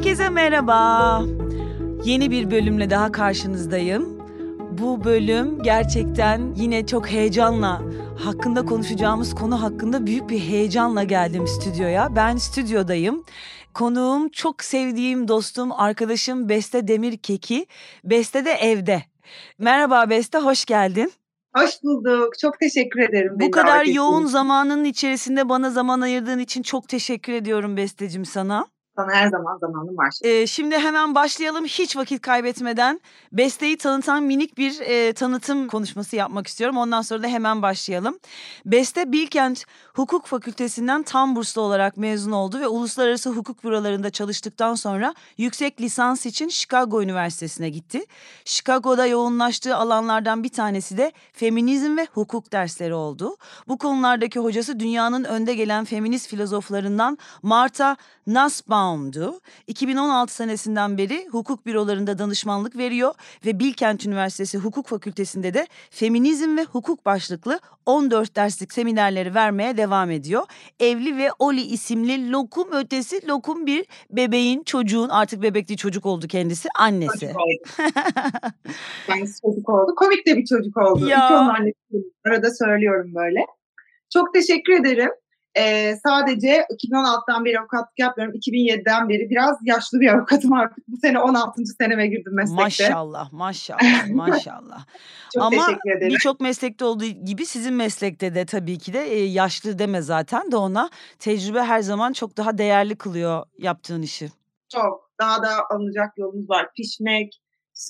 Herkese merhaba. Yeni bir bölümle daha karşınızdayım. Bu bölüm gerçekten yine çok heyecanla hakkında konuşacağımız konu hakkında büyük bir heyecanla geldim stüdyoya. Ben stüdyodayım. Konuğum çok sevdiğim dostum, arkadaşım Beste Demir Keki. Beste de evde. Merhaba Beste, hoş geldin. Hoş bulduk. Çok teşekkür ederim. Bu kadar yoğun zamanın içerisinde bana zaman ayırdığın için çok teşekkür ediyorum Bestecim sana. Sana her zaman zamanım var. Ee, şimdi hemen başlayalım hiç vakit kaybetmeden. Beste'yi tanıtan minik bir e, tanıtım konuşması yapmak istiyorum. Ondan sonra da hemen başlayalım. Beste Bilkent Hukuk Fakültesinden tam burslu olarak mezun oldu ve uluslararası hukuk bürolarında çalıştıktan sonra yüksek lisans için Chicago Üniversitesi'ne gitti. Chicago'da yoğunlaştığı alanlardan bir tanesi de feminizm ve hukuk dersleri oldu. Bu konulardaki hocası dünyanın önde gelen feminist filozoflarından Martha Nussbaum'du. 2016 senesinden beri hukuk bürolarında danışmanlık veriyor ve Bilkent Üniversitesi Hukuk Fakültesi'nde de feminizm ve hukuk başlıklı 14 derslik seminerleri vermeye devam ediyor. Evli ve Oli isimli lokum ötesi lokum bir bebeğin çocuğun artık bebek değil çocuk oldu kendisi annesi. Çocuk oldu. kendisi çocuk oldu. Komik de bir çocuk oldu. Ya. İki onun arada söylüyorum böyle. Çok teşekkür ederim. Ee, sadece 2016'dan beri avukatlık yapıyorum. 2007'den beri biraz yaşlı bir avukatım artık. Bu sene 16. seneme girdim meslekte. Maşallah, maşallah, maşallah. Çok Ama teşekkür ederim. birçok meslekte olduğu gibi sizin meslekte de tabii ki de e, yaşlı deme zaten de ona tecrübe her zaman çok daha değerli kılıyor yaptığın işi. Çok. Daha da alınacak yolumuz var. Pişmek,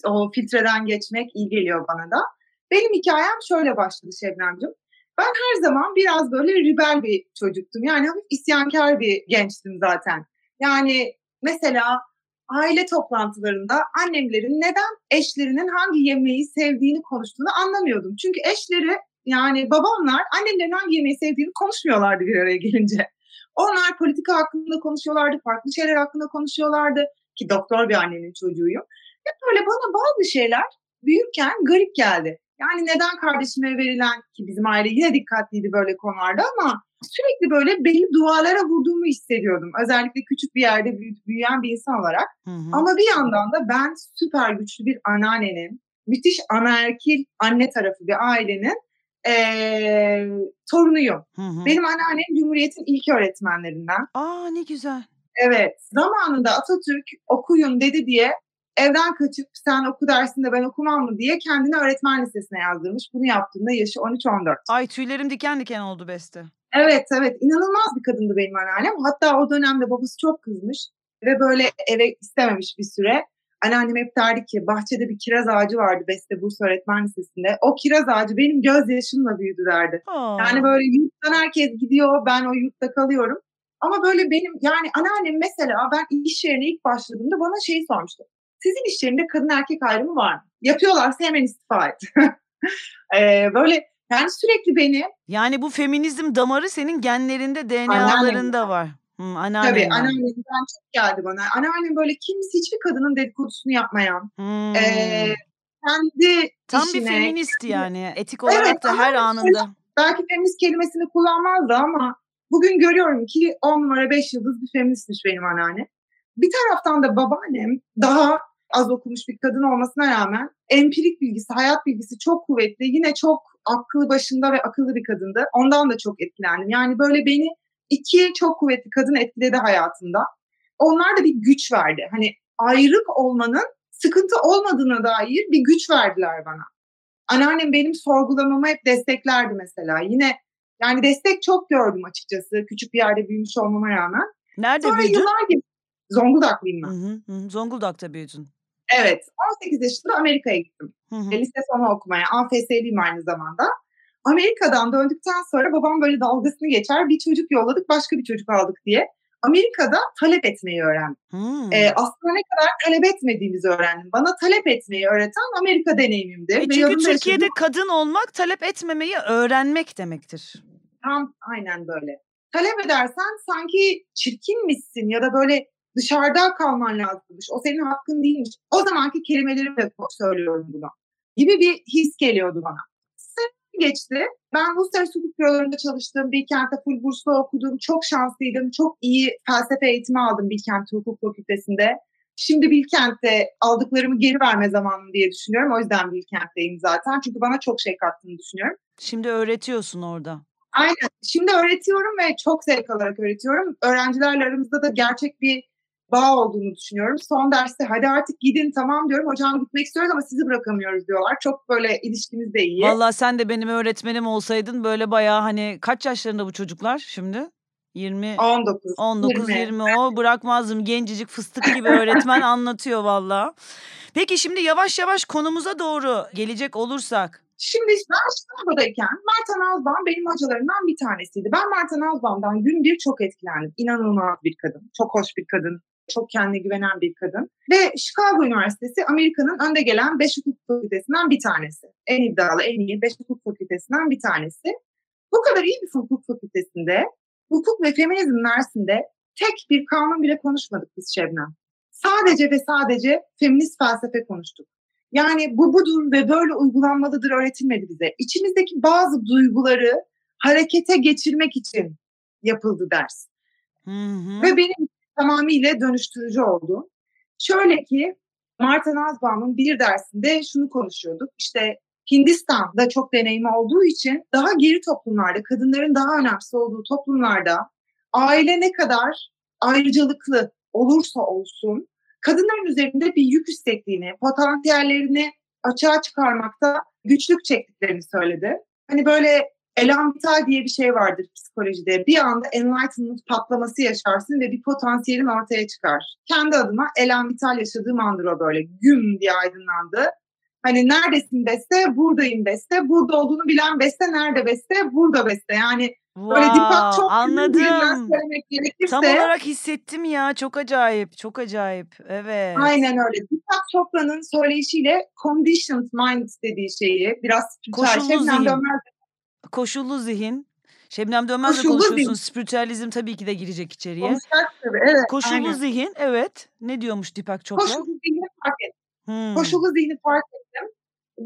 o filtreden geçmek iyi geliyor bana da. Benim hikayem şöyle başladı Şebnemciğim. Ben her zaman biraz böyle rebel bir çocuktum. Yani hafif isyankar bir gençtim zaten. Yani mesela aile toplantılarında annemlerin neden eşlerinin hangi yemeği sevdiğini konuştuğunu anlamıyordum. Çünkü eşleri yani babamlar annemlerin hangi yemeği sevdiğini konuşmuyorlardı bir araya gelince. Onlar politika hakkında konuşuyorlardı, farklı şeyler hakkında konuşuyorlardı ki doktor bir annenin çocuğuyum. Hep böyle bana bazı şeyler büyürken garip geldi. Yani neden kardeşime verilen ki bizim aile yine dikkatliydi böyle konularda ama sürekli böyle belli dualara vurduğumu hissediyordum. Özellikle küçük bir yerde büyüyen bir insan olarak. Hı hı. Ama bir yandan da ben süper güçlü bir anneannenin, müthiş anaerkil anne tarafı bir ailenin ee, torunuyum. Hı hı. Benim anneannem Cumhuriyet'in ilk öğretmenlerinden. Aa ne güzel. Evet. Zamanında Atatürk okuyun dedi diye evden kaçıp sen oku dersinde ben okumam mı diye kendini öğretmen lisesine yazdırmış. Bunu yaptığında yaşı 13-14. Ay tüylerim diken diken oldu Beste. Evet evet inanılmaz bir kadındı benim anneannem. Hatta o dönemde babası çok kızmış ve böyle eve istememiş bir süre. Anneannem hep derdi ki bahçede bir kiraz ağacı vardı Beste Bursa Öğretmen Lisesi'nde. O kiraz ağacı benim gözyaşımla büyüdü derdi. Aa. Yani böyle yurttan herkes gidiyor ben o yurtta kalıyorum. Ama böyle benim yani anneannem mesela ben iş yerine ilk başladığımda bana şeyi sormuştu. Sizin iş yerinde kadın erkek ayrımı var mı? Yapıyorlarsa hemen istifa et. ee, böyle yani sürekli beni... Yani bu feminizm damarı senin genlerinde, DNA'larında var. Hmm, Tabii anneannemden çok geldi bana. Anneannem böyle kimse hiçbir kadının dedikodusunu yapmayan, hmm. e, kendi Tam işine, bir feminist yani. Etik olarak evet, da her anında. Belki feminist kelimesini kullanmazdı ama bugün görüyorum ki 10 numara 5 yıldız bir feministmiş benim anneannem. Bir taraftan da babaannem daha az okumuş bir kadın olmasına rağmen empirik bilgisi, hayat bilgisi çok kuvvetli. Yine çok aklı başında ve akıllı bir kadındı. Ondan da çok etkilendim. Yani böyle beni iki çok kuvvetli kadın etkiledi hayatımda. Onlar da bir güç verdi. Hani ayrık olmanın sıkıntı olmadığına dair bir güç verdiler bana. Anneannem benim sorgulamamı hep desteklerdi mesela. Yine yani destek çok gördüm açıkçası küçük bir yerde büyümüş olmama rağmen. Nerede Sonra büyüdün? Yıllar geçti. Zonguldaklıyım ben. Hı hı, Zonguldak'ta büyüdün. Evet. 18 yaşında Amerika'ya gittim. Hı hı. Lise sonu okumaya. AFS'liyim aynı zamanda. Amerika'dan döndükten sonra babam böyle dalgasını geçer. Bir çocuk yolladık başka bir çocuk aldık diye. Amerika'da talep etmeyi öğrendim. Hmm. Ee, aslında ne kadar talep etmediğimizi öğrendim. Bana talep etmeyi öğreten Amerika deneyimimdi. E çünkü Türkiye'de yaşadım. kadın olmak talep etmemeyi öğrenmek demektir. Tam aynen böyle. Talep edersen sanki çirkinmişsin ya da böyle dışarıda kalman lazımmış. O senin hakkın değilmiş. O zamanki kelimelerimle söylüyorum bunu. Gibi bir his geliyordu bana. geçti. Ben uluslararası hukuk bürolarında çalıştım. Bilkent'te full burslu okudum. Çok şanslıydım. Çok iyi felsefe eğitimi aldım Bilkent Hukuk Fakültesi'nde. Şimdi Bilkent'te aldıklarımı geri verme zamanı diye düşünüyorum. O yüzden Bilkent'teyim zaten. Çünkü bana çok şey kattığını düşünüyorum. Şimdi öğretiyorsun orada. Aynen. Şimdi öğretiyorum ve çok zevk alarak öğretiyorum. Öğrencilerle aramızda da gerçek bir bağ olduğunu düşünüyorum. Son derste hadi artık gidin tamam diyorum. Hocam gitmek istiyoruz ama sizi bırakamıyoruz diyorlar. Çok böyle ilişkimiz de iyi. Valla sen de benim öğretmenim olsaydın böyle bayağı hani kaç yaşlarında bu çocuklar şimdi? 20 19. 19 20, 20 o bırakmazdım gencecik fıstık gibi öğretmen anlatıyor valla. Peki şimdi yavaş yavaş konumuza doğru gelecek olursak. Şimdi ben Chicago'dayken Marta Nazban benim hocalarımdan bir tanesiydi. Ben Marta Nazban'dan gün bir çok etkilendim. İnanılmaz bir kadın. Çok hoş bir kadın. Çok kendine güvenen bir kadın. Ve Chicago Üniversitesi Amerika'nın önde gelen 5 hukuk fakültesinden bir tanesi. En iddialı, en iyi 5 hukuk fakültesinden bir tanesi. Bu kadar iyi bir hukuk fakültesinde, hukuk ve feminizm dersinde tek bir kanun bile konuşmadık biz Şebnem. Sadece ve sadece feminist felsefe konuştuk. Yani bu budur ve böyle uygulanmalıdır öğretilmedi bize. İçimizdeki bazı duyguları harekete geçirmek için yapıldı ders. Hı hı. Ve benim tamamıyla dönüştürücü oldu. Şöyle ki Marta Nazbaum'un bir dersinde şunu konuşuyorduk. İşte Hindistan'da çok deneyimi olduğu için daha geri toplumlarda, kadınların daha önemsiz olduğu toplumlarda aile ne kadar ayrıcalıklı olursa olsun kadınların üzerinde bir yük hissettiğini, potansiyellerini açığa çıkarmakta güçlük çektiklerini söyledi. Hani böyle elan vital diye bir şey vardır psikolojide. Bir anda enlightenment patlaması yaşarsın ve bir potansiyelin ortaya çıkar. Kendi adıma elan vital yaşadığım andır o böyle güm diye aydınlandı. Hani neredesin beste? Buradayım beste. Burada olduğunu bilen beste nerede beste? Burada beste. Yani Wow, böyle Deepak çok anladım. söylemek gerekirse. Tam olarak hissettim ya. Çok acayip. Çok acayip. Evet. Aynen öyle. Deepak Chopra'nın söyleyişiyle conditioned mind dediği şeyi biraz Koşullu zihin. Koşullu zihin. Şebnem Dönmez'le Koşullu konuşuyorsun. zihin. Spiritüalizm tabii ki de girecek içeriye. konuşacak tabii. Evet. Koşullu aynen. zihin. Evet. Ne diyormuş Deepak Chopra? Koşullu zihni fark ettim. Hmm. Koşullu zihni fark ettim.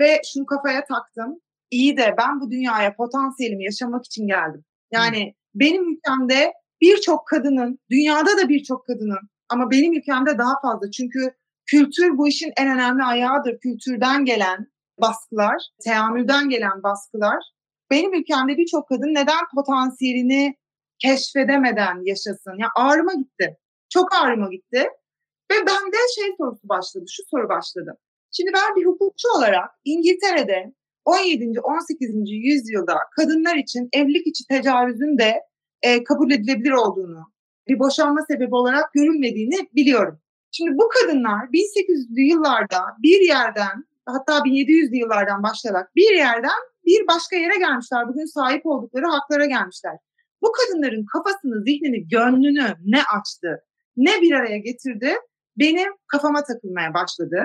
Ve şunu kafaya taktım. İyi de ben bu dünyaya potansiyelimi yaşamak için geldim. Yani benim ülkemde birçok kadının, dünyada da birçok kadının ama benim ülkemde daha fazla. Çünkü kültür bu işin en önemli ayağıdır. Kültürden gelen baskılar, teamülden gelen baskılar. Benim ülkemde birçok kadın neden potansiyelini keşfedemeden yaşasın? Ya ağrıma gitti. Çok ağrıma gitti. Ve bende şey sorusu başladı, şu soru başladı. Şimdi ben bir hukukçu olarak İngiltere'de 17. 18. yüzyılda kadınlar için evlilik içi tecavüzün de e, kabul edilebilir olduğunu, bir boşanma sebebi olarak görülmediğini biliyorum. Şimdi bu kadınlar 1800'lü yıllarda bir yerden hatta 1700'lü yıllardan başlayarak bir yerden bir başka yere gelmişler. Bugün sahip oldukları haklara gelmişler. Bu kadınların kafasını, zihnini, gönlünü ne açtı, ne bir araya getirdi benim kafama takılmaya başladı.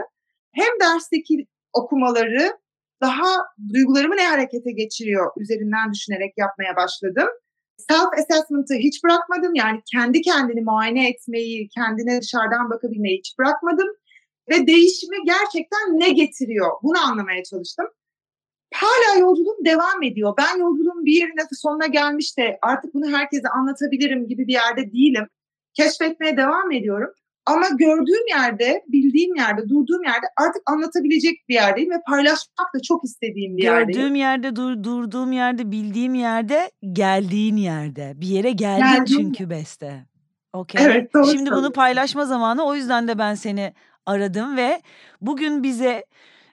Hem dersteki okumaları daha duygularımı ne harekete geçiriyor üzerinden düşünerek yapmaya başladım. Self-assessment'ı hiç bırakmadım. Yani kendi kendini muayene etmeyi, kendine dışarıdan bakabilmeyi hiç bırakmadım. Ve değişimi gerçekten ne getiriyor? Bunu anlamaya çalıştım. Hala yolculuğum devam ediyor. Ben yolculuğun bir yerine sonuna gelmiş de artık bunu herkese anlatabilirim gibi bir yerde değilim. Keşfetmeye devam ediyorum. Ama gördüğüm yerde, bildiğim yerde, durduğum yerde artık anlatabilecek bir yerdeyim ve paylaşmak da çok istediğim bir yerdeyim. Gördüğüm yerde, dur, durduğum yerde, bildiğim yerde, geldiğin yerde. Bir yere geldin Geldiğim çünkü Beste. Okey. Evet, doğru Şimdi bunu paylaşma zamanı. O yüzden de ben seni aradım ve bugün bize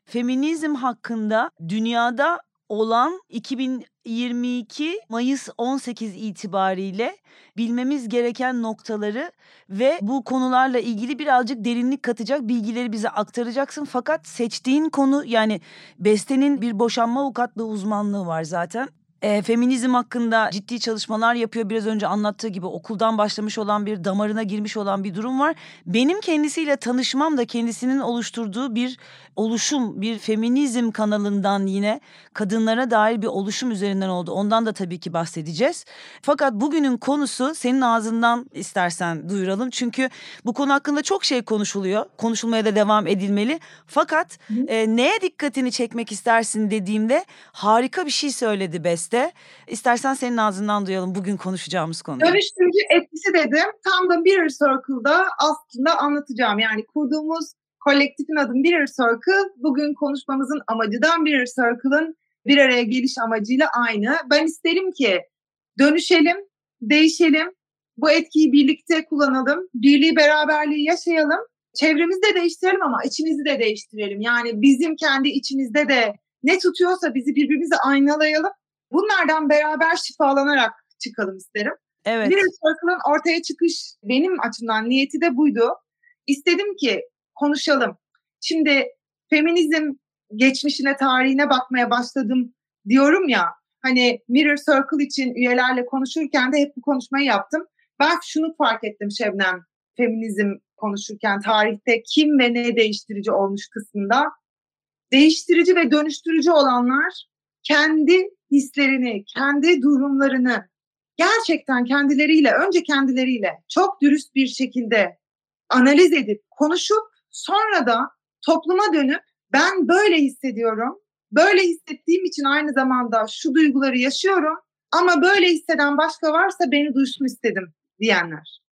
feminizm hakkında dünyada olan 2022 Mayıs 18 itibariyle bilmemiz gereken noktaları ve bu konularla ilgili birazcık derinlik katacak bilgileri bize aktaracaksın. Fakat seçtiğin konu yani Beste'nin bir boşanma avukatlığı uzmanlığı var zaten. E, feminizm hakkında ciddi çalışmalar yapıyor. Biraz önce anlattığı gibi okuldan başlamış olan bir damarına girmiş olan bir durum var. Benim kendisiyle tanışmam da kendisinin oluşturduğu bir oluşum, bir feminizm kanalından yine kadınlara dair bir oluşum üzerinden oldu. Ondan da tabii ki bahsedeceğiz. Fakat bugünün konusu senin ağzından istersen duyuralım. Çünkü bu konu hakkında çok şey konuşuluyor. Konuşulmaya da devam edilmeli. Fakat e, neye dikkatini çekmek istersin dediğimde harika bir şey söyledi Beste. İstersen senin ağzından duyalım bugün konuşacağımız konu. Dönüştürücü etkisi dedim. Tam da Mirror Circle'da aslında anlatacağım. Yani kurduğumuz kolektifin adı Mirror Circle. Bugün konuşmamızın amacı da Mirror Circle'ın bir araya geliş amacıyla aynı. Ben isterim ki dönüşelim, değişelim, bu etkiyi birlikte kullanalım, birliği beraberliği yaşayalım. Çevremizi de değiştirelim ama içimizi de değiştirelim. Yani bizim kendi içimizde de ne tutuyorsa bizi birbirimize aynalayalım. Bunlardan beraber şifalanarak çıkalım isterim. Evet. Mirror Circle'ın ortaya çıkış benim açımdan niyeti de buydu. İstedim ki konuşalım. Şimdi feminizm geçmişine, tarihine bakmaya başladım diyorum ya. Hani Mirror Circle için üyelerle konuşurken de hep bu konuşmayı yaptım. Ben şunu fark ettim Şebnem feminizm konuşurken tarihte kim ve ne değiştirici olmuş kısmında. Değiştirici ve dönüştürücü olanlar kendi hislerini, kendi durumlarını gerçekten kendileriyle, önce kendileriyle çok dürüst bir şekilde analiz edip, konuşup sonra da topluma dönüp ben böyle hissediyorum, böyle hissettiğim için aynı zamanda şu duyguları yaşıyorum ama böyle hisseden başka varsa beni duysun istedim diyenler.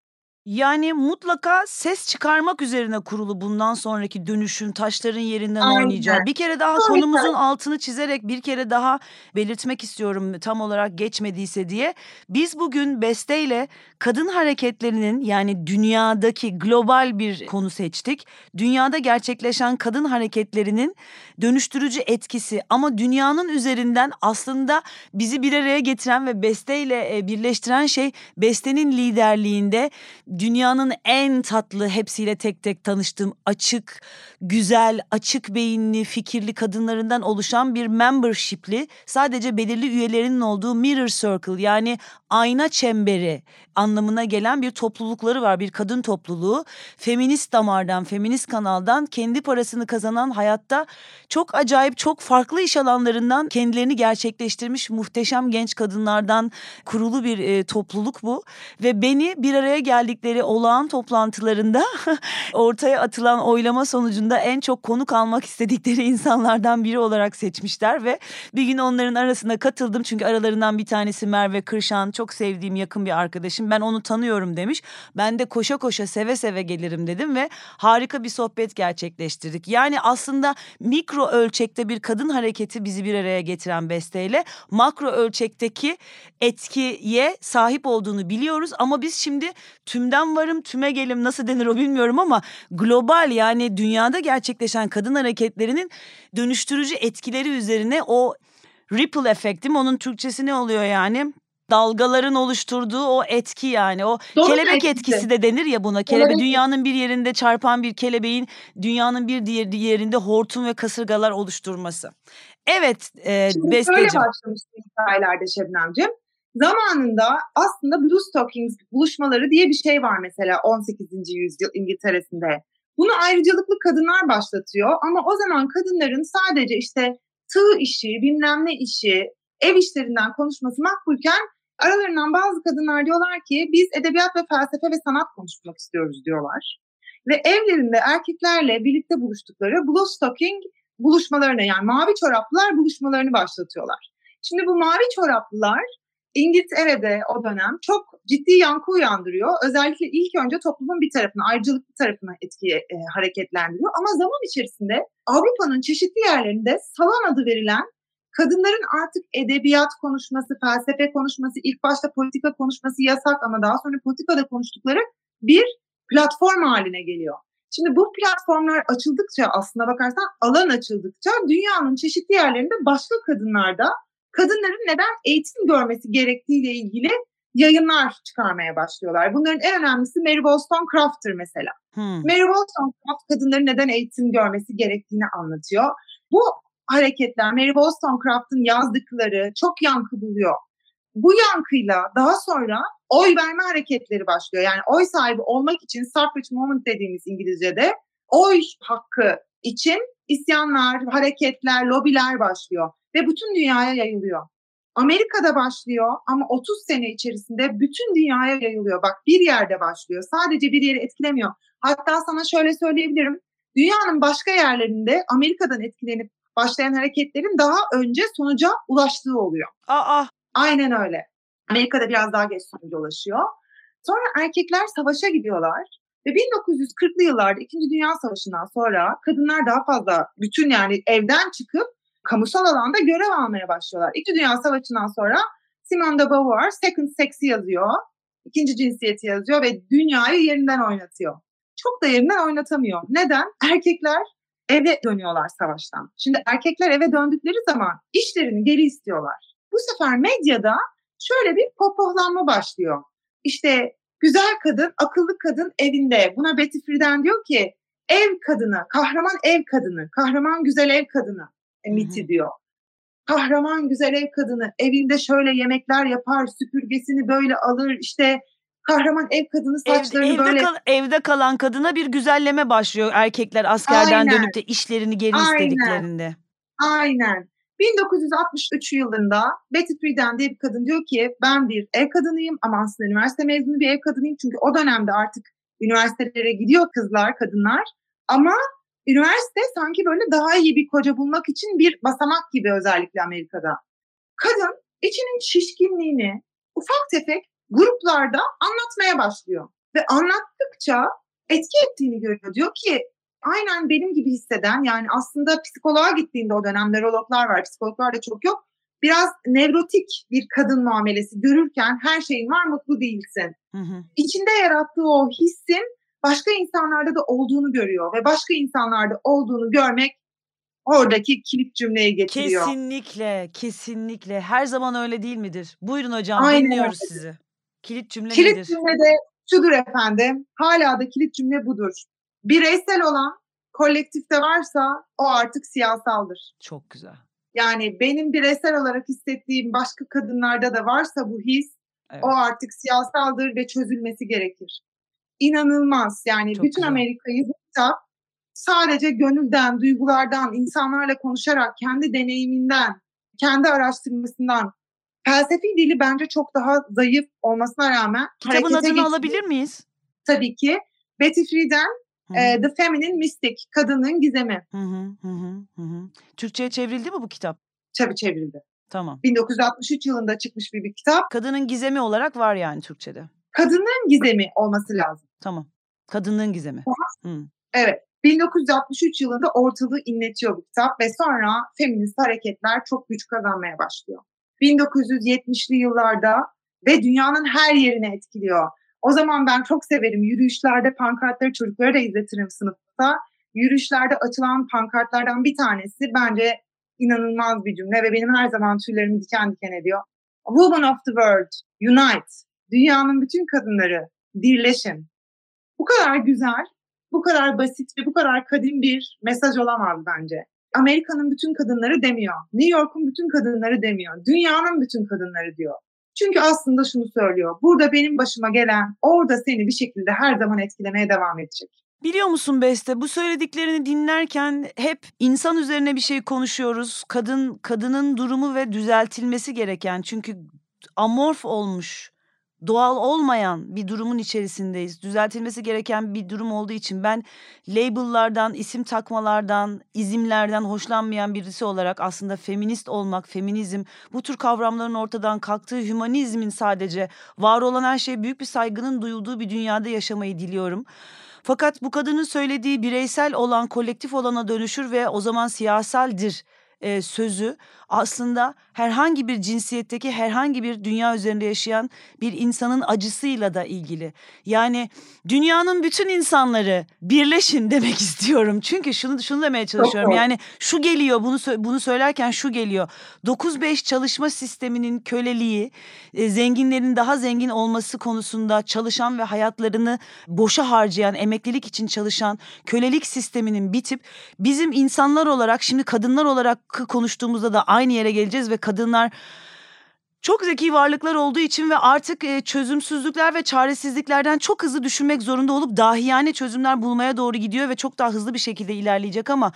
Yani mutlaka ses çıkarmak üzerine kurulu bundan sonraki dönüşüm taşların yerinden Aynen. oynayacağı. Bir kere daha Aynen. konumuzun altını çizerek bir kere daha belirtmek istiyorum tam olarak geçmediyse diye. Biz bugün besteyle kadın hareketlerinin yani dünyadaki global bir konu seçtik. Dünyada gerçekleşen kadın hareketlerinin dönüştürücü etkisi ama dünyanın üzerinden aslında bizi bir araya getiren ve besteyle e, birleştiren şey bestenin liderliğinde dünyanın en tatlı hepsiyle tek tek tanıştığım açık, güzel, açık beyinli, fikirli kadınlarından oluşan bir membership'li sadece belirli üyelerinin olduğu Mirror Circle yani ayna çemberi anlamına gelen bir toplulukları var. Bir kadın topluluğu. Feminist damardan, feminist kanaldan kendi parasını kazanan hayatta çok acayip, çok farklı iş alanlarından kendilerini gerçekleştirmiş muhteşem genç kadınlardan kurulu bir e, topluluk bu. Ve beni bir araya geldikleri olağan toplantılarında ortaya atılan oylama sonucunda en çok konuk almak istedikleri insanlardan biri olarak seçmişler ve bir gün onların arasına katıldım. Çünkü aralarından bir tanesi Merve Kırşan çok sevdiğim yakın bir arkadaşım. Ben onu tanıyorum demiş. Ben de koşa koşa seve seve gelirim dedim ve harika bir sohbet gerçekleştirdik. Yani aslında mikro ölçekte bir kadın hareketi bizi bir araya getiren besteyle makro ölçekteki etkiye sahip olduğunu biliyoruz ama biz şimdi tümden varım tüme gelim nasıl denir o bilmiyorum ama global yani dünyada gerçekleşen kadın hareketlerinin dönüştürücü etkileri üzerine o ripple efekt değil mi? Onun Türkçesi ne oluyor yani? dalgaların oluşturduğu o etki yani o Doğru kelebek etkisi. etkisi de denir ya buna. Kelebek Kelebek dünyanın bir yerinde çarpan bir kelebeğin dünyanın bir diğer yerinde hortum ve kasırgalar oluşturması. Evet e, Şimdi böyle başlamıştı hikayelerde Şebnemciğim. Zamanında aslında Blue Stockings buluşmaları diye bir şey var mesela 18. yüzyıl İngiltere'sinde. Bunu ayrıcalıklı kadınlar başlatıyor ama o zaman kadınların sadece işte tığ işi, bilmem ne işi, ev işlerinden konuşması makbulken aralarından bazı kadınlar diyorlar ki biz edebiyat ve felsefe ve sanat konuşmak istiyoruz diyorlar. Ve evlerinde erkeklerle birlikte buluştukları Blue Stocking buluşmalarına yani mavi çoraplılar buluşmalarını başlatıyorlar. Şimdi bu mavi çoraplılar İngiltere'de o dönem çok ciddi yankı uyandırıyor. Özellikle ilk önce toplumun bir tarafına, ayrıcalıklı tarafına etkiye e, hareketlendiriyor. Ama zaman içerisinde Avrupa'nın çeşitli yerlerinde salon adı verilen kadınların artık edebiyat konuşması, felsefe konuşması, ilk başta politika konuşması yasak ama daha sonra politikada konuştukları bir platform haline geliyor. Şimdi bu platformlar açıldıkça aslına bakarsan alan açıldıkça dünyanın çeşitli yerlerinde başka kadınlarda kadınların neden eğitim görmesi gerektiğiyle ilgili yayınlar çıkarmaya başlıyorlar. Bunların en önemlisi Mary Wollstonecraft'tır mesela. Hmm. Mary Wollstonecraft kadınların neden eğitim görmesi gerektiğini anlatıyor. Bu hareketler, Mary Wollstonecraft'ın yazdıkları çok yankı buluyor. Bu yankıyla daha sonra oy verme hareketleri başlıyor. Yani oy sahibi olmak için suffrage moment dediğimiz İngilizce'de oy hakkı için isyanlar, hareketler, lobiler başlıyor ve bütün dünyaya yayılıyor. Amerika'da başlıyor ama 30 sene içerisinde bütün dünyaya yayılıyor. Bak bir yerde başlıyor. Sadece bir yeri etkilemiyor. Hatta sana şöyle söyleyebilirim. Dünyanın başka yerlerinde Amerika'dan etkilenip başlayan hareketlerin daha önce sonuca ulaştığı oluyor. Aa. Aynen öyle. Amerika'da biraz daha geç sonuca ulaşıyor. Sonra erkekler savaşa gidiyorlar. Ve 1940'lı yıllarda 2. Dünya Savaşı'ndan sonra kadınlar daha fazla bütün yani evden çıkıp kamusal alanda görev almaya başlıyorlar. İkinci Dünya Savaşı'ndan sonra Simone de Beauvoir Second Sex'i yazıyor. ikinci cinsiyeti yazıyor ve dünyayı yerinden oynatıyor. Çok da yerinden oynatamıyor. Neden? Erkekler eve dönüyorlar savaştan. Şimdi erkekler eve döndükleri zaman işlerini geri istiyorlar. Bu sefer medyada şöyle bir pohpohlanma başlıyor. İşte güzel kadın, akıllı kadın evinde. Buna Betty Friedan diyor ki ev kadını, kahraman ev kadını, kahraman güzel ev kadını miti diyor. Kahraman güzel ev kadını evinde şöyle yemekler yapar, süpürgesini böyle alır, işte kahraman ev kadını saçlarını evde, evde böyle... Kal, evde kalan kadına bir güzelleme başlıyor erkekler askerden Aynen. dönüp de işlerini geri Aynen. istediklerinde. Aynen. 1963 yılında Betty Friedan diye bir kadın diyor ki ben bir ev kadınıyım ama aslında üniversite mezunu bir ev kadınıyım. Çünkü o dönemde artık üniversitelere gidiyor kızlar, kadınlar. Ama üniversite sanki böyle daha iyi bir koca bulmak için bir basamak gibi özellikle Amerika'da. Kadın içinin şişkinliğini ufak tefek gruplarda anlatmaya başlıyor. Ve anlattıkça etki ettiğini görüyor. Diyor ki aynen benim gibi hisseden yani aslında psikoloğa gittiğinde o dönem nörologlar var, psikologlar da çok yok. Biraz nevrotik bir kadın muamelesi görürken her şeyin var mutlu değilsin. Hı hı. İçinde yarattığı o hissin başka insanlarda da olduğunu görüyor ve başka insanlarda olduğunu görmek oradaki kilit cümleyi getiriyor. Kesinlikle, kesinlikle. Her zaman öyle değil midir? Buyurun hocam, Aynen dinliyoruz öyle. sizi. Kilit cümle Kilit nedir? cümle de şudur efendim. Hala da kilit cümle budur. Bireysel olan kolektifte varsa o artık siyasaldır. Çok güzel. Yani benim bireysel olarak hissettiğim başka kadınlarda da varsa bu his Evet. o artık siyasaldır ve çözülmesi gerekir. İnanılmaz. Yani Çok bütün güzel. Amerika'yı bu kitap sadece gönülden, duygulardan, insanlarla konuşarak, kendi deneyiminden, kendi araştırmasından felsefi dili bence çok daha zayıf olmasına rağmen Kitabın adını geçti. alabilir miyiz? Tabii ki Betty Friedan e, The Feminine Mystic, Kadının Gizemi Hı hı, hı hı, hı hı. Türkçe'ye çevrildi mi bu kitap? tabii çevrildi. Tamam. 1963 yılında çıkmış bir, bir kitap. Kadının gizemi olarak var yani Türkçe'de. Kadının gizemi olması lazım. Tamam. Kadının gizemi. Hı. Evet. 1963 yılında ortalığı inletiyor bu kitap ve sonra feminist hareketler çok güç kazanmaya başlıyor. 1970'li yıllarda ve dünyanın her yerine etkiliyor. O zaman ben çok severim yürüyüşlerde pankartları çocuklara da izletirim sınıfta. Yürüyüşlerde açılan pankartlardan bir tanesi bence inanılmaz bir cümle ve benim her zaman tüylerimi diken diken ediyor. Women of the world, unite. Dünyanın bütün kadınları birleşin. Bu kadar güzel bu kadar basit ve bu kadar kadim bir mesaj olamaz bence. Amerika'nın bütün kadınları demiyor. New York'un bütün kadınları demiyor. Dünyanın bütün kadınları diyor. Çünkü aslında şunu söylüyor. Burada benim başıma gelen orada seni bir şekilde her zaman etkilemeye devam edecek. Biliyor musun Beste bu söylediklerini dinlerken hep insan üzerine bir şey konuşuyoruz. Kadın kadının durumu ve düzeltilmesi gereken çünkü amorf olmuş doğal olmayan bir durumun içerisindeyiz. Düzeltilmesi gereken bir durum olduğu için ben label'lardan, isim takmalardan, izimlerden hoşlanmayan birisi olarak aslında feminist olmak, feminizm, bu tür kavramların ortadan kalktığı hümanizmin sadece var olan her şeye büyük bir saygının duyulduğu bir dünyada yaşamayı diliyorum. Fakat bu kadının söylediği bireysel olan kolektif olana dönüşür ve o zaman siyasaldir e, sözü aslında herhangi bir cinsiyetteki herhangi bir dünya üzerinde yaşayan bir insanın acısıyla da ilgili. Yani dünyanın bütün insanları birleşin demek istiyorum. Çünkü şunu şunu demeye çalışıyorum. Yani şu geliyor bunu bunu söylerken şu geliyor. 9-5 çalışma sisteminin köleliği, e, zenginlerin daha zengin olması konusunda çalışan ve hayatlarını boşa harcayan, emeklilik için çalışan kölelik sisteminin bitip bizim insanlar olarak şimdi kadınlar olarak konuştuğumuzda da aynı yere geleceğiz ve kadınlar çok zeki varlıklar olduğu için ve artık e, çözümsüzlükler ve çaresizliklerden çok hızlı düşünmek zorunda olup dahiyane çözümler bulmaya doğru gidiyor ve çok daha hızlı bir şekilde ilerleyecek ama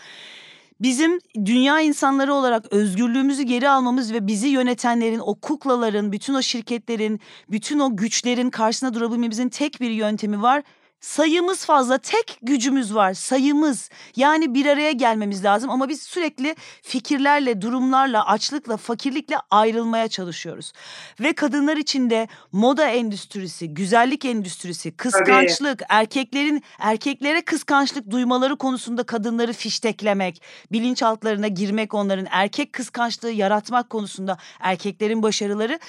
bizim dünya insanları olarak özgürlüğümüzü geri almamız ve bizi yönetenlerin, o kuklaların, bütün o şirketlerin, bütün o güçlerin karşısına durabilmemizin tek bir yöntemi var. Sayımız fazla, tek gücümüz var, sayımız. Yani bir araya gelmemiz lazım ama biz sürekli fikirlerle, durumlarla, açlıkla, fakirlikle ayrılmaya çalışıyoruz. Ve kadınlar için de moda endüstrisi, güzellik endüstrisi, kıskançlık, erkeklerin erkeklere kıskançlık duymaları konusunda kadınları fişteklemek, bilinçaltlarına girmek onların erkek kıskançlığı yaratmak konusunda erkeklerin başarıları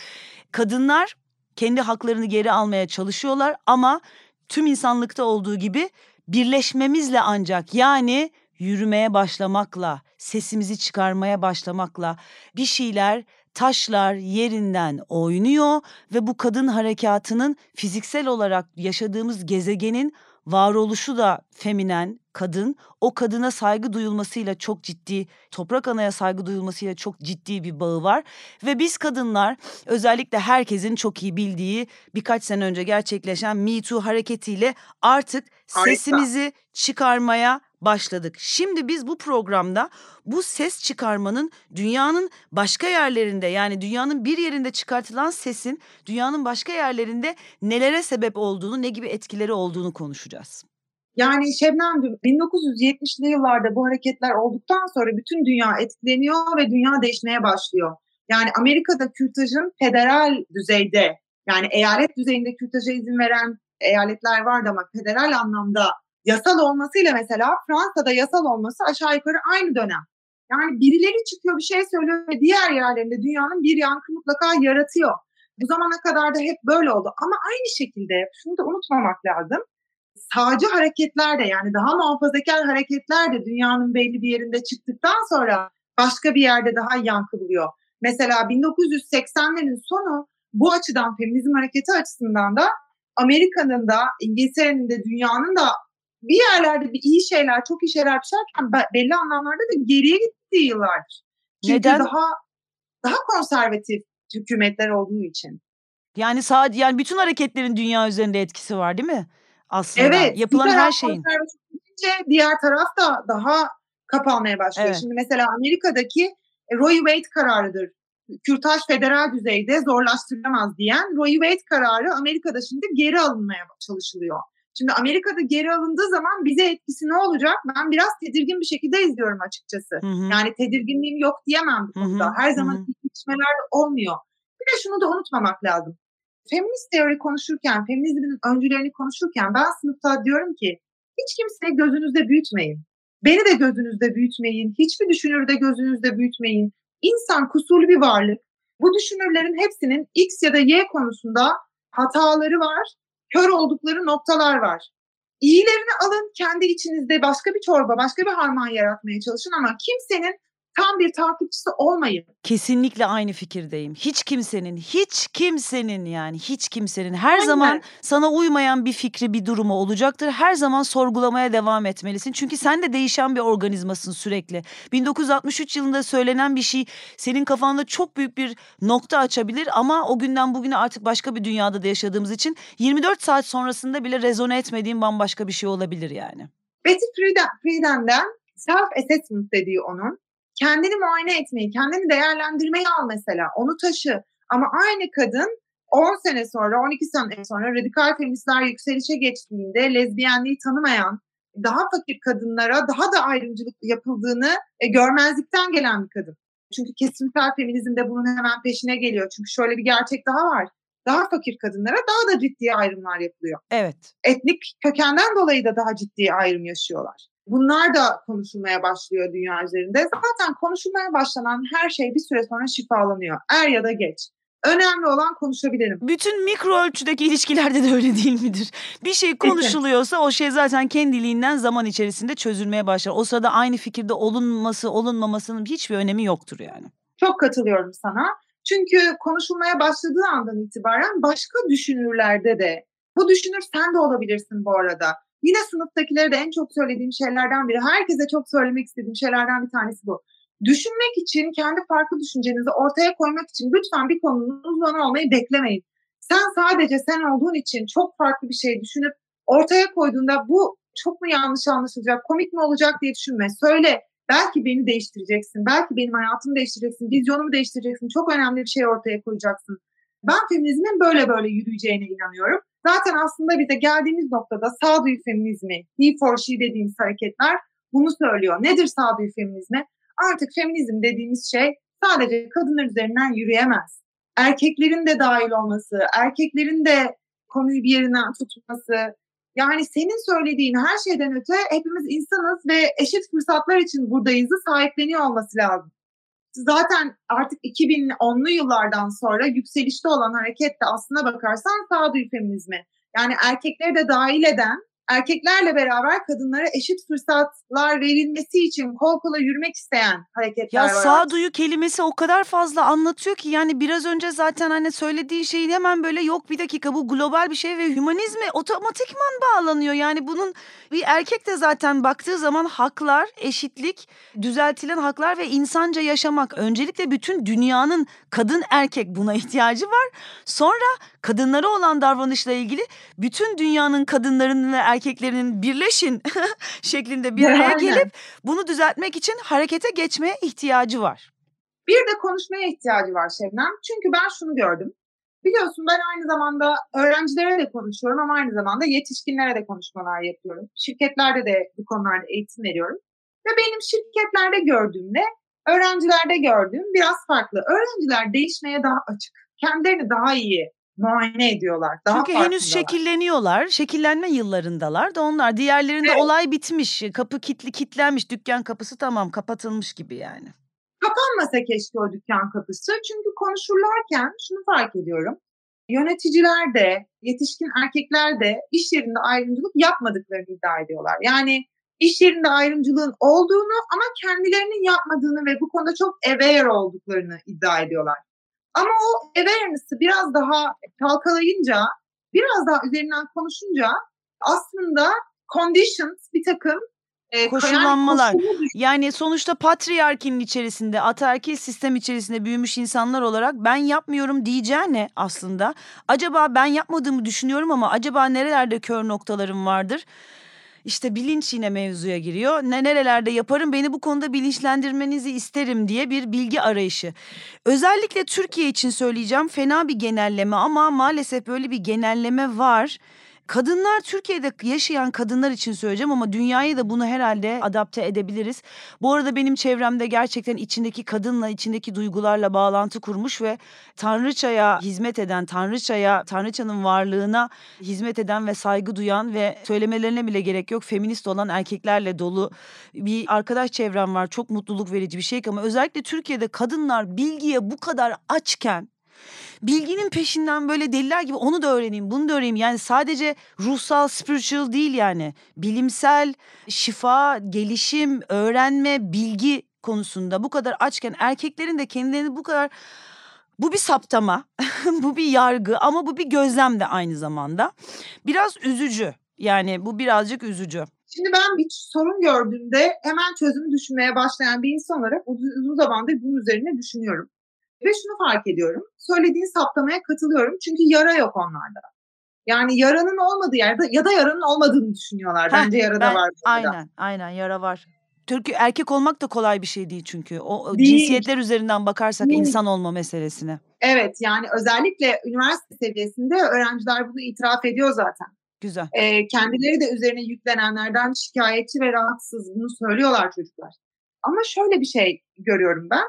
kadınlar kendi haklarını geri almaya çalışıyorlar ama tüm insanlıkta olduğu gibi birleşmemizle ancak yani yürümeye başlamakla, sesimizi çıkarmaya başlamakla bir şeyler taşlar yerinden oynuyor ve bu kadın harekatının fiziksel olarak yaşadığımız gezegenin varoluşu da feminen, kadın. O kadına saygı duyulmasıyla çok ciddi, toprak anaya saygı duyulmasıyla çok ciddi bir bağı var. Ve biz kadınlar özellikle herkesin çok iyi bildiği birkaç sene önce gerçekleşen Me Too hareketiyle artık sesimizi çıkarmaya başladık. Şimdi biz bu programda bu ses çıkarmanın dünyanın başka yerlerinde yani dünyanın bir yerinde çıkartılan sesin dünyanın başka yerlerinde nelere sebep olduğunu, ne gibi etkileri olduğunu konuşacağız. Yani Şebnemciğim 1970'li yıllarda bu hareketler olduktan sonra bütün dünya etkileniyor ve dünya değişmeye başlıyor. Yani Amerika'da kürtajın federal düzeyde yani eyalet düzeyinde kürtaja izin veren eyaletler vardı ama federal anlamda yasal olmasıyla mesela Fransa'da yasal olması aşağı yukarı aynı dönem. Yani birileri çıkıyor bir şey söylüyor ve diğer yerlerinde dünyanın bir yankı mutlaka yaratıyor. Bu zamana kadar da hep böyle oldu. Ama aynı şekilde şunu da unutmamak lazım. Sağcı hareketler de yani daha muhafazakar hareketler de dünyanın belli bir yerinde çıktıktan sonra başka bir yerde daha yankı buluyor. Mesela 1980'lerin sonu bu açıdan feminizm hareketi açısından da Amerika'nın da İngiltere'nin de dünyanın da bir yerlerde bir iyi şeyler, çok iyi şeyler pişerken belli anlamlarda da geriye gittiği yıllardır. Çünkü Neden? daha daha konservatif hükümetler olduğu için. Yani sadece yani bütün hareketlerin dünya üzerinde etkisi var değil mi? Aslında evet, yapılan her şeyin. diğer taraf da daha kapanmaya başlıyor. Evet. Şimdi mesela Amerika'daki e, Roe Wade kararıdır. Kürtaj federal düzeyde zorlaştırılamaz diyen Roe Wade kararı Amerika'da şimdi geri alınmaya çalışılıyor. Şimdi Amerika'da geri alındığı zaman bize etkisi ne olacak? Ben biraz tedirgin bir şekilde izliyorum açıkçası. Hı hı. Yani tedirginliğim yok diyemem bu konuda. Hı hı. Her zaman gelişmeler olmuyor. Bir de şunu da unutmamak lazım. Feminist teori konuşurken, feminizmin öncülerini konuşurken ben sınıfta diyorum ki hiç kimseyi gözünüzde büyütmeyin. Beni de gözünüzde büyütmeyin. Hiçbir düşünürü de gözünüzde büyütmeyin. İnsan kusurlu bir varlık. Bu düşünürlerin hepsinin X ya da Y konusunda hataları var kör oldukları noktalar var. İyilerini alın kendi içinizde başka bir çorba, başka bir harman yaratmaya çalışın ama kimsenin tam bir takipçisi olmayın. Kesinlikle aynı fikirdeyim. Hiç kimsenin, hiç kimsenin yani hiç kimsenin her Aynen. zaman sana uymayan bir fikri, bir durumu olacaktır. Her zaman sorgulamaya devam etmelisin. Çünkü sen de değişen bir organizmasın sürekli. 1963 yılında söylenen bir şey senin kafanda çok büyük bir nokta açabilir ama o günden bugüne artık başka bir dünyada da yaşadığımız için 24 saat sonrasında bile rezone etmediğin bambaşka bir şey olabilir yani. Betty Friedan'dan self-assessment dediği onun kendini muayene etmeyi, kendini değerlendirmeyi al mesela. Onu taşı. Ama aynı kadın 10 sene sonra, 12 sene sonra radikal feministler yükselişe geçtiğinde lezbiyenliği tanımayan, daha fakir kadınlara daha da ayrımcılık yapıldığını e, görmezlikten gelen bir kadın. Çünkü kesimsel feminizm de bunun hemen peşine geliyor. Çünkü şöyle bir gerçek daha var. Daha fakir kadınlara daha da ciddi ayrımlar yapılıyor. Evet. Etnik kökenden dolayı da daha ciddi ayrım yaşıyorlar. Bunlar da konuşulmaya başlıyor dünya üzerinde. Zaten konuşulmaya başlanan her şey bir süre sonra şifalanıyor. Er ya da geç. Önemli olan konuşabilirim. Bütün mikro ölçüdeki ilişkilerde de öyle değil midir? Bir şey konuşuluyorsa o şey zaten kendiliğinden zaman içerisinde çözülmeye başlar. O sırada aynı fikirde olunması, olunmamasının hiçbir önemi yoktur yani. Çok katılıyorum sana. Çünkü konuşulmaya başladığı andan itibaren başka düşünürlerde de bu düşünür sen de olabilirsin bu arada Yine sınıftakilere de en çok söylediğim şeylerden biri, herkese çok söylemek istediğim şeylerden bir tanesi bu. düşünmek için, kendi farklı düşüncenizi ortaya koymak için lütfen bir konunun uzmanı olmayı beklemeyin. Sen sadece sen olduğun için çok farklı bir şey düşünüp ortaya koyduğunda bu çok mu yanlış anlaşılacak, komik mi olacak diye düşünme. Söyle, belki beni değiştireceksin, belki benim hayatımı değiştireceksin, vizyonumu değiştireceksin, çok önemli bir şey ortaya koyacaksın. Ben feminizmin böyle böyle yürüyeceğine inanıyorum. Zaten aslında bize geldiğimiz noktada sağduyu feminizmi, he for she dediğimiz hareketler bunu söylüyor. Nedir sağduyu feminizmi? Artık feminizm dediğimiz şey sadece kadınlar üzerinden yürüyemez. Erkeklerin de dahil olması, erkeklerin de konuyu bir yerinden tutması, yani senin söylediğin her şeyden öte hepimiz insanız ve eşit fırsatlar için buradayızı sahipleniyor olması lazım. Zaten artık 2010'lu yıllardan sonra yükselişte olan hareket de aslına bakarsan sağduyu feminizmi. Yani erkekleri de dahil eden erkeklerle beraber kadınlara eşit fırsatlar verilmesi için kol kola yürümek isteyen hareketler Ya var. sağduyu kelimesi o kadar fazla anlatıyor ki yani biraz önce zaten hani söylediğin şeyin hemen böyle yok bir dakika bu global bir şey ve hümanizme otomatikman bağlanıyor. Yani bunun bir erkek de zaten baktığı zaman haklar, eşitlik, düzeltilen haklar ve insanca yaşamak. Öncelikle bütün dünyanın kadın erkek buna ihtiyacı var. Sonra kadınlara olan davranışla ilgili bütün dünyanın kadınlarının ve erkeklerinin birleşin şeklinde bir araya gelip bunu düzeltmek için harekete geçmeye ihtiyacı var. Bir de konuşmaya ihtiyacı var Şebnem. Çünkü ben şunu gördüm. Biliyorsun ben aynı zamanda öğrencilere de konuşuyorum ama aynı zamanda yetişkinlere de konuşmalar yapıyorum. Şirketlerde de bu konularda eğitim veriyorum. Ve benim şirketlerde gördüğümle öğrencilerde gördüğüm biraz farklı. Öğrenciler değişmeye daha açık. Kendilerini daha iyi muayene ediyorlar. Daha Çünkü henüz şekilleniyorlar. Şekillenme yıllarındalar da onlar. Diğerlerinde Evet. olay bitmiş. Kapı kilitli kilitlenmiş. Dükkan kapısı tamam kapatılmış gibi yani. Kapanmasa keşke o dükkan kapısı. Çünkü konuşurlarken şunu fark ediyorum. Yöneticiler de, yetişkin erkekler de iş yerinde ayrımcılık yapmadıklarını iddia ediyorlar. Yani iş yerinde ayrımcılığın olduğunu ama kendilerinin yapmadığını ve bu konuda çok aware olduklarını iddia ediyorlar. Ama o awareness'ı biraz daha kalkalayınca, biraz daha üzerinden konuşunca aslında conditions bir takım e, Koşullanmalar. Yani sonuçta patriarkinin içerisinde, ataerkil sistem içerisinde büyümüş insanlar olarak ben yapmıyorum diyeceğine aslında acaba ben yapmadığımı düşünüyorum ama acaba nerelerde kör noktalarım vardır? İşte bilinç yine mevzuya giriyor. Ne nerelerde yaparım beni bu konuda bilinçlendirmenizi isterim diye bir bilgi arayışı. Özellikle Türkiye için söyleyeceğim fena bir genelleme ama maalesef böyle bir genelleme var. Kadınlar Türkiye'de yaşayan kadınlar için söyleyeceğim ama dünyayı da bunu herhalde adapte edebiliriz. Bu arada benim çevremde gerçekten içindeki kadınla, içindeki duygularla bağlantı kurmuş ve Tanrıçaya hizmet eden, Tanrıçaya, Tanrıçanın varlığına hizmet eden ve saygı duyan ve söylemelerine bile gerek yok feminist olan erkeklerle dolu bir arkadaş çevrem var. Çok mutluluk verici bir şey ama özellikle Türkiye'de kadınlar bilgiye bu kadar açken bilginin peşinden böyle deliler gibi onu da öğreneyim, bunu da öğreneyim. Yani sadece ruhsal, spiritual değil yani. Bilimsel, şifa, gelişim, öğrenme, bilgi konusunda bu kadar açken erkeklerin de kendilerini bu kadar bu bir saptama, bu bir yargı ama bu bir gözlem de aynı zamanda. Biraz üzücü. Yani bu birazcık üzücü. Şimdi ben bir sorun gördüğümde hemen çözümü düşünmeye başlayan bir insan olarak uzun, zamandır bunun üzerine düşünüyorum. Ve şunu fark ediyorum. Söylediğin saptamaya katılıyorum. Çünkü yara yok onlarda. Yani yaranın olmadığı yerde ya da yaranın olmadığını düşünüyorlar. Heh, Bence yara da ben- var. burada. Aynen, aynen yara var. Türk erkek olmak da kolay bir şey değil çünkü. O Değil. cinsiyetler üzerinden bakarsak Değil. insan olma meselesine. Evet yani özellikle üniversite seviyesinde öğrenciler bunu itiraf ediyor zaten. Güzel. Ee, kendileri de üzerine yüklenenlerden şikayetçi ve rahatsız bunu söylüyorlar çocuklar. Ama şöyle bir şey görüyorum ben.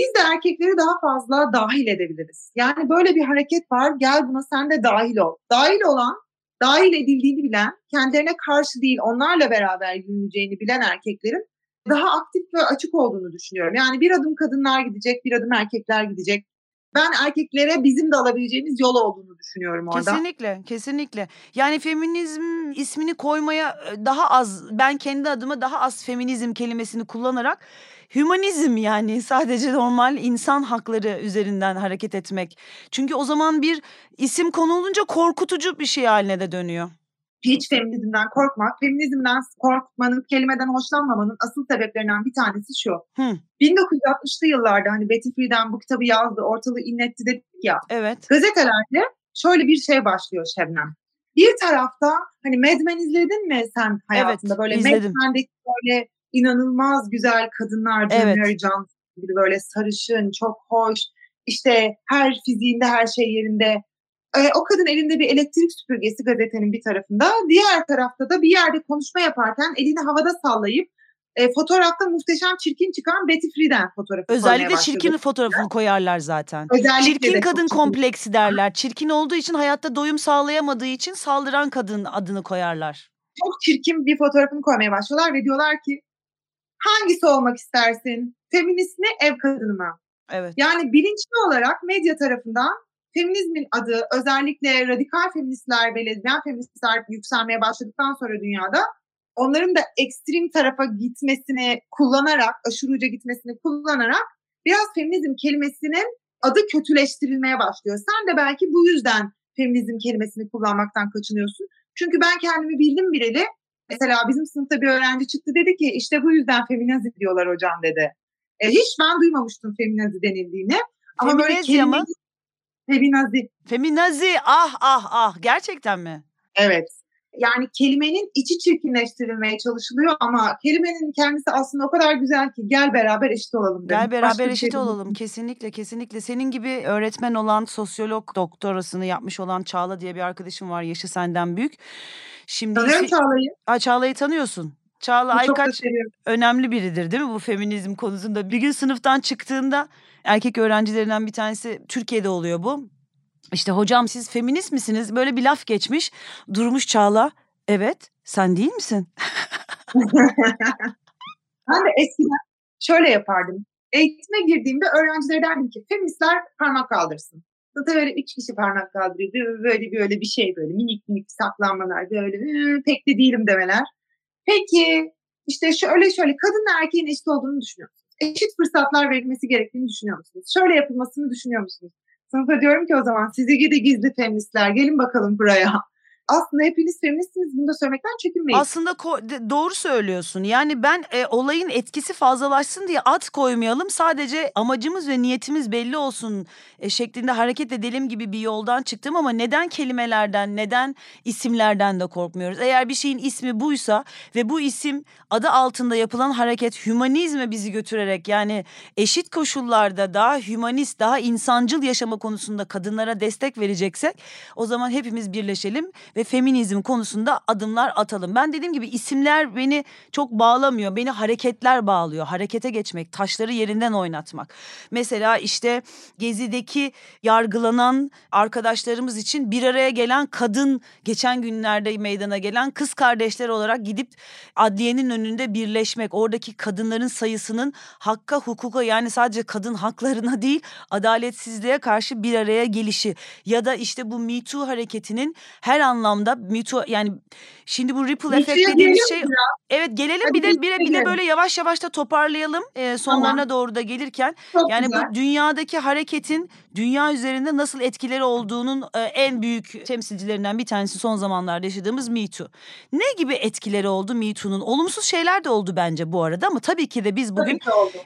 Biz de erkekleri daha fazla dahil edebiliriz. Yani böyle bir hareket var gel buna sen de dahil ol. Dahil olan, dahil edildiğini bilen, kendilerine karşı değil onlarla beraber yürüneceğini bilen erkeklerin daha aktif ve açık olduğunu düşünüyorum. Yani bir adım kadınlar gidecek, bir adım erkekler gidecek. Ben erkeklere bizim de alabileceğimiz yol olduğunu düşünüyorum orada. Kesinlikle, kesinlikle. Yani feminizm ismini koymaya daha az, ben kendi adıma daha az feminizm kelimesini kullanarak hümanizm yani sadece normal insan hakları üzerinden hareket etmek. Çünkü o zaman bir isim konulunca korkutucu bir şey haline de dönüyor. hiç feminizmden korkmak, feminizmden korkmanın, kelimeden hoşlanmamanın asıl sebeplerinden bir tanesi şu. Hı. 1960'lı yıllarda hani Betty Friedan bu kitabı yazdı, ortalığı inletti dedik ya. Evet. Gazetelerde şöyle bir şey başlıyor Şebnem. Bir tarafta hani Mad Men izledin mi sen hayatında? Evet, böyle izledim. Mad Men'deki böyle inanılmaz güzel kadınlar, Evet. Mary Johnson gibi böyle sarışın, çok hoş. İşte her fiziğinde her şey yerinde. Ee, o kadın elinde bir elektrik süpürgesi gazetenin bir tarafında. Diğer tarafta da bir yerde konuşma yaparken elini havada sallayıp e, fotoğrafta muhteşem çirkin çıkan Betty Friedan fotoğrafı Özellikle çirkin fotoğrafını koyarlar zaten. Özellikle Çirkin kadın kompleksi derler. Çirkin olduğu için hayatta doyum sağlayamadığı için saldıran kadın adını koyarlar. çok çirkin bir fotoğrafını koymaya başlıyorlar ve diyorlar ki hangisi olmak istersin? Feminist mi, ev kadını mı? Evet. Yani bilinçli olarak medya tarafından feminizmin adı özellikle radikal feministler ve lezbiyen feministler yükselmeye başladıktan sonra dünyada onların da ekstrem tarafa gitmesini kullanarak, aşırı uca gitmesini kullanarak biraz feminizm kelimesinin adı kötüleştirilmeye başlıyor. Sen de belki bu yüzden feminizm kelimesini kullanmaktan kaçınıyorsun. Çünkü ben kendimi bildim bileli. Mesela bizim sınıfta bir öğrenci çıktı dedi ki işte bu yüzden feminazi diyorlar hocam dedi. E, hiç ben duymamıştım feminazi denildiğini. Ama böyle Feminezya mı? kelime- Feminazi. Feminazi ah ah ah gerçekten mi? Evet. Yani kelimenin içi çirkinleştirilmeye çalışılıyor ama kelimenin kendisi aslında o kadar güzel ki gel beraber eşit olalım. dedim. Gel beraber Başka bir eşit şey olalım. Kesinlikle kesinlikle. Senin gibi öğretmen olan sosyolog doktorasını yapmış olan Çağla diye bir arkadaşım var. Yaşı senden büyük. Şimdi Tanıyorum işi- Çağla'yı. Aa, Çağla'yı tanıyorsun. Çağla Aykaç önemli biridir değil mi bu feminizm konusunda? Bir gün sınıftan çıktığında erkek öğrencilerinden bir tanesi Türkiye'de oluyor bu. İşte hocam siz feminist misiniz? Böyle bir laf geçmiş. Durmuş Çağla. Evet sen değil misin? ben de eskiden şöyle yapardım. Eğitime girdiğimde öğrencilere derdim ki feministler parmak kaldırsın. Sınıfta böyle üç kişi parmak kaldırıyor. Böyle, böyle böyle bir şey böyle minik minik saklanmalar böyle "Hı, pek de değilim demeler. Peki işte şöyle şöyle kadınla erkeğin eşit olduğunu düşünüyor musunuz? Eşit fırsatlar verilmesi gerektiğini düşünüyor musunuz? Şöyle yapılmasını düşünüyor musunuz? Sınıfa diyorum ki o zaman sizi gidi gizli feministler gelin bakalım buraya. Aslında hepiniz feministsiniz bunu da söylemekten çekinmeyin. Aslında doğru söylüyorsun. Yani ben e, olayın etkisi fazlalaşsın diye at koymayalım. Sadece amacımız ve niyetimiz belli olsun e, şeklinde hareket edelim gibi bir yoldan çıktım ama neden kelimelerden, neden isimlerden de korkmuyoruz? Eğer bir şeyin ismi buysa ve bu isim adı altında yapılan hareket hümanizme bizi götürerek yani eşit koşullarda daha hümanist, daha insancıl yaşama konusunda kadınlara destek vereceksek o zaman hepimiz birleşelim ve feminizm konusunda adımlar atalım. Ben dediğim gibi isimler beni çok bağlamıyor. Beni hareketler bağlıyor. Harekete geçmek, taşları yerinden oynatmak. Mesela işte Gezi'deki yargılanan arkadaşlarımız için bir araya gelen kadın geçen günlerde meydana gelen kız kardeşler olarak gidip adliyenin önünde birleşmek. Oradaki kadınların sayısının hakka hukuka yani sadece kadın haklarına değil adaletsizliğe karşı bir araya gelişi ya da işte bu Me Too hareketinin her anlamda Too yani şimdi bu ripple effect Too'ya dediğimiz şey muyuz evet gelelim Hadi bir de bir bir de böyle yavaş yavaş da toparlayalım e, sonlarına doğru da gelirken Çok yani güzel. bu dünyadaki hareketin dünya üzerinde nasıl etkileri olduğunun e, en büyük temsilcilerinden bir tanesi son zamanlarda yaşadığımız Me Too. Ne gibi etkileri oldu Me Too'nun? Olumsuz şeyler de oldu bence bu arada ama tabii ki de biz bugün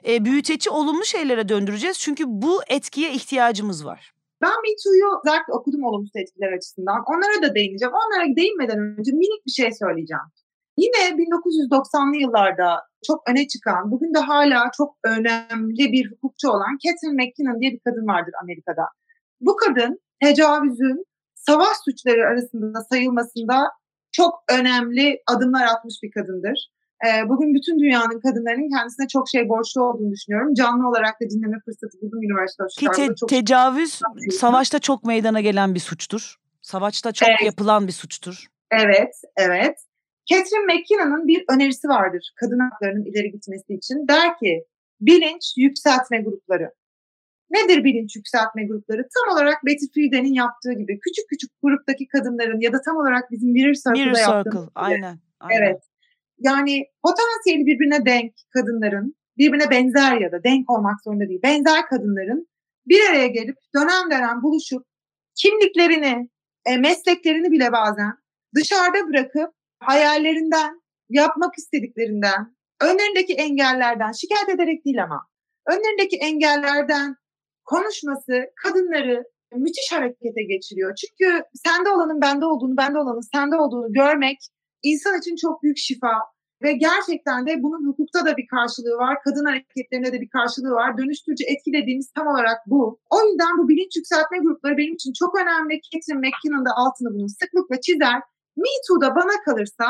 e, büyüteci olumlu şeylere döndüreceğiz. Çünkü bu etkiye ihtiyacımız var. Ben Me Too'yu özellikle okudum olumsuz etkiler açısından. Onlara da değineceğim. Onlara değinmeden önce minik bir şey söyleyeceğim. Yine 1990'lı yıllarda çok öne çıkan, bugün de hala çok önemli bir hukukçu olan Catherine McKinnon diye bir kadın vardır Amerika'da. Bu kadın tecavüzün savaş suçları arasında sayılmasında çok önemli adımlar atmış bir kadındır. Ee, bugün bütün dünyanın kadınlarının kendisine çok şey borçlu olduğunu düşünüyorum. Canlı olarak da dinleme fırsatı buldum üniversite Ki te-. Çok tecavüz savaşta çok meydana gelen bir suçtur. Savaşta çok Evet. yapılan bir suçtur. Evet, evet. Catherine McKinnon'ın bir önerisi vardır kadın haklarının ileri gitmesi için. Der ki bilinç yükseltme grupları. Nedir bilinç yükseltme grupları? Tam olarak Betty Friedan'ın yaptığı gibi küçük küçük gruptaki kadınların ya da tam olarak bizim Mirror Circle'da Mirror yaptığımız Circle gibi. aynen. aynen. Evet. Yani potansiyeli birbirine denk kadınların, birbirine benzer ya da denk olmak zorunda değil, benzer kadınların bir araya gelip dönem dönem buluşup kimliklerini, e, mesleklerini bile bazen dışarıda bırakıp hayallerinden, yapmak istediklerinden, önlerindeki engellerden şikayet ederek değil ama önlerindeki engellerden konuşması kadınları müthiş harekete geçiriyor. Çünkü sende olanın bende olduğunu, bende olanın sende olduğunu görmek insan için çok büyük şifa. Ve gerçekten de bunun hukukta da bir karşılığı var, kadın hareketlerinde de bir karşılığı var. Dönüştürücü etki dediğimiz tam olarak bu. O yüzden bu bilinç yükseltme grupları benim için çok önemli. Catherine McKinnon da altını bunun sıklıkla çizer. Me Too'da bana kalırsa